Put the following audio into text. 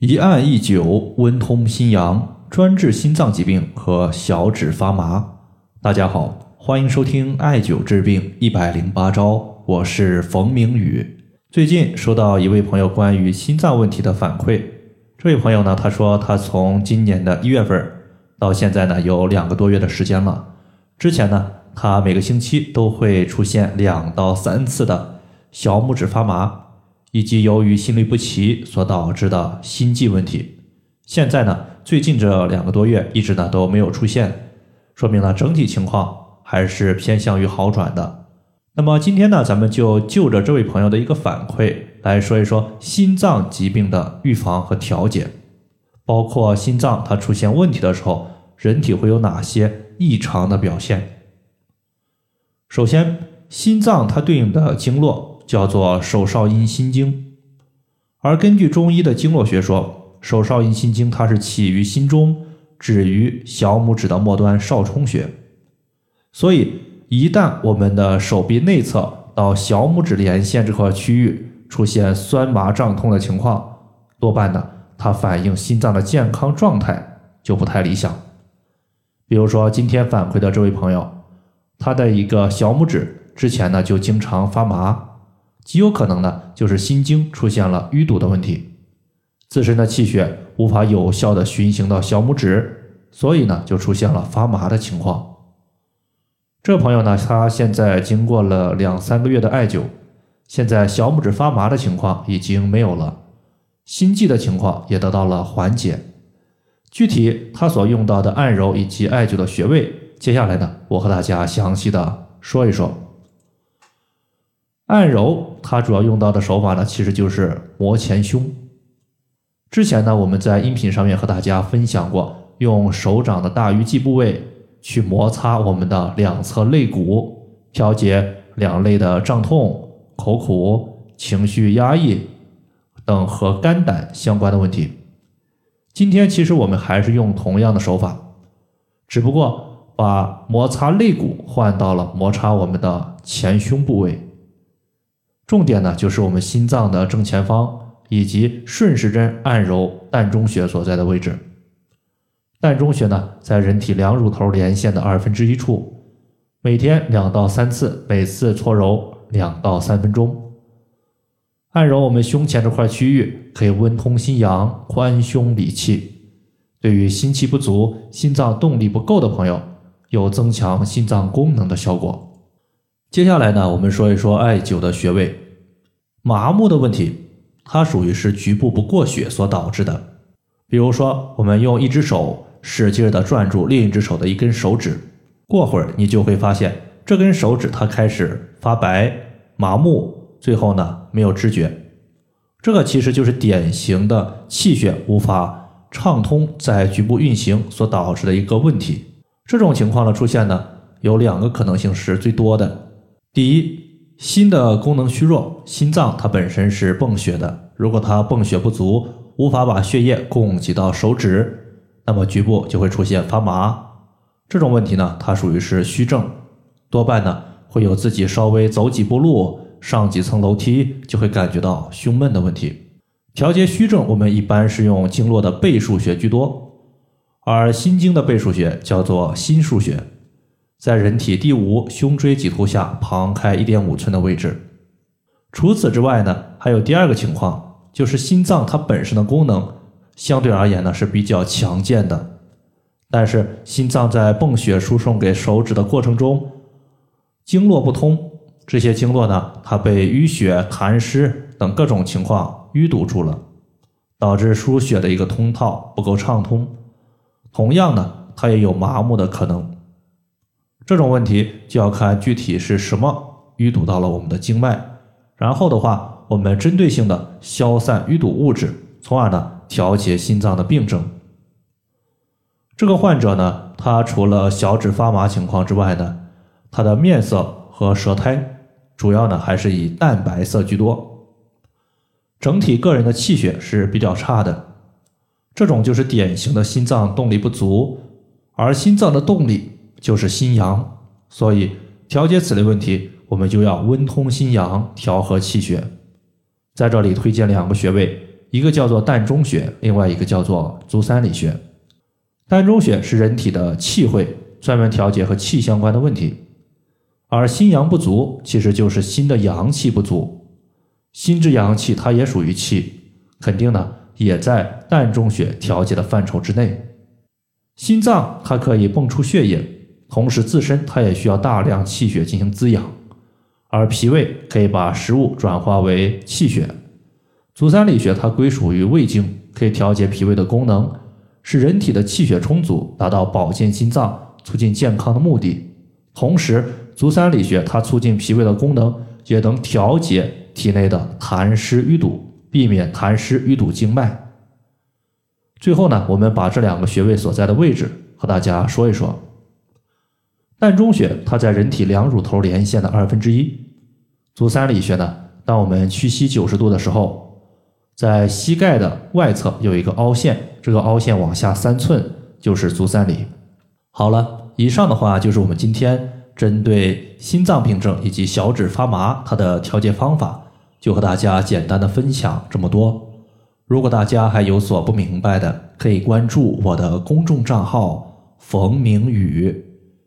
一按一灸，温通心阳，专治心脏疾病和小指发麻。大家好，欢迎收听艾灸治病一百零八招，我是冯明宇。最近收到一位朋友关于心脏问题的反馈，这位朋友呢，他说他从今年的一月份到现在呢，有两个多月的时间了。之前呢，他每个星期都会出现两到三次的小拇指发麻。以及由于心律不齐所导致的心悸问题，现在呢，最近这两个多月一直呢都没有出现，说明了整体情况还是偏向于好转的。那么今天呢，咱们就就着这位朋友的一个反馈来说一说心脏疾病的预防和调节，包括心脏它出现问题的时候，人体会有哪些异常的表现。首先，心脏它对应的经络。叫做手少阴心经，而根据中医的经络学说，手少阴心经它是起于心中，止于小拇指的末端少冲穴。所以，一旦我们的手臂内侧到小拇指连线这块区域出现酸麻胀痛的情况，多半呢，它反映心脏的健康状态就不太理想。比如说今天反馈的这位朋友，他的一个小拇指之前呢就经常发麻。极有可能呢，就是心经出现了淤堵的问题，自身的气血无法有效的循行到小拇指，所以呢，就出现了发麻的情况。这朋友呢，他现在经过了两三个月的艾灸，现在小拇指发麻的情况已经没有了，心悸的情况也得到了缓解。具体他所用到的按揉以及艾灸的穴位，接下来呢，我和大家详细的说一说。按揉它主要用到的手法呢，其实就是摩前胸。之前呢，我们在音频上面和大家分享过，用手掌的大鱼际部位去摩擦我们的两侧肋骨，调节两肋的胀痛、口苦、情绪压抑等和肝胆相关的问题。今天其实我们还是用同样的手法，只不过把摩擦肋骨换到了摩擦我们的前胸部位。重点呢，就是我们心脏的正前方，以及顺时针按揉膻中穴所在的位置。膻中穴呢，在人体两乳头连线的二分之一处，每天两到三次，每次搓揉两到三分钟。按揉我们胸前这块区域，可以温通心阳、宽胸理气，对于心气不足、心脏动力不够的朋友，有增强心脏功能的效果。接下来呢，我们说一说艾灸的穴位。麻木的问题，它属于是局部不过血所导致的。比如说，我们用一只手使劲的攥住另一只手的一根手指，过会儿你就会发现这根手指它开始发白、麻木，最后呢没有知觉。这个其实就是典型的气血无法畅通在局部运行所导致的一个问题。这种情况的出现呢，有两个可能性是最多的。第一，心的功能虚弱，心脏它本身是泵血的，如果它泵血不足，无法把血液供给到手指，那么局部就会出现发麻。这种问题呢，它属于是虚症，多半呢会有自己稍微走几步路、上几层楼梯就会感觉到胸闷的问题。调节虚症，我们一般是用经络的背腧穴居多，而心经的背腧穴叫做心腧穴。在人体第五胸椎棘突下旁开一点五寸的位置。除此之外呢，还有第二个情况，就是心脏它本身的功能相对而言呢是比较强健的，但是心脏在泵血输送给手指的过程中，经络不通，这些经络呢它被淤血、痰湿等各种情况淤堵住了，导致输血的一个通道不够畅通。同样呢，它也有麻木的可能。这种问题就要看具体是什么淤堵到了我们的经脉，然后的话，我们针对性的消散淤堵物质，从而呢调节心脏的病症。这个患者呢，他除了小指发麻情况之外呢，他的面色和舌苔主要呢还是以淡白色居多，整体个人的气血是比较差的，这种就是典型的心脏动力不足，而心脏的动力。就是心阳，所以调节此类问题，我们就要温通心阳，调和气血。在这里推荐两个穴位，一个叫做膻中穴，另外一个叫做足三里穴。膻中穴是人体的气会，专门调节和气相关的问题。而心阳不足，其实就是心的阳气不足。心之阳气，它也属于气，肯定呢也在膻中穴调节的范畴之内。心脏它可以泵出血液，同时自身它也需要大量气血进行滋养。而脾胃可以把食物转化为气血。足三里穴它归属于胃经，可以调节脾胃的功能，使人体的气血充足，达到保健心脏、促进健康的目的。同时，足三里穴它促进脾胃的功能，也能调节体内的痰湿淤堵，避免痰湿淤堵经脉。最后呢，我们把这两个穴位所在的位置和大家说一说。膻中穴它在人体两乳头连线的二分之一。足三里穴呢，当我们屈膝九十度的时候，在膝盖的外侧有一个凹陷，这个凹陷往下三寸就是足三里。好了。以上的话就是我们今天针对心脏病症以及小指发麻它的调节方法，就和大家简单的分享这么多。如果大家还有所不明白的，可以关注我的公众账号“冯明宇”，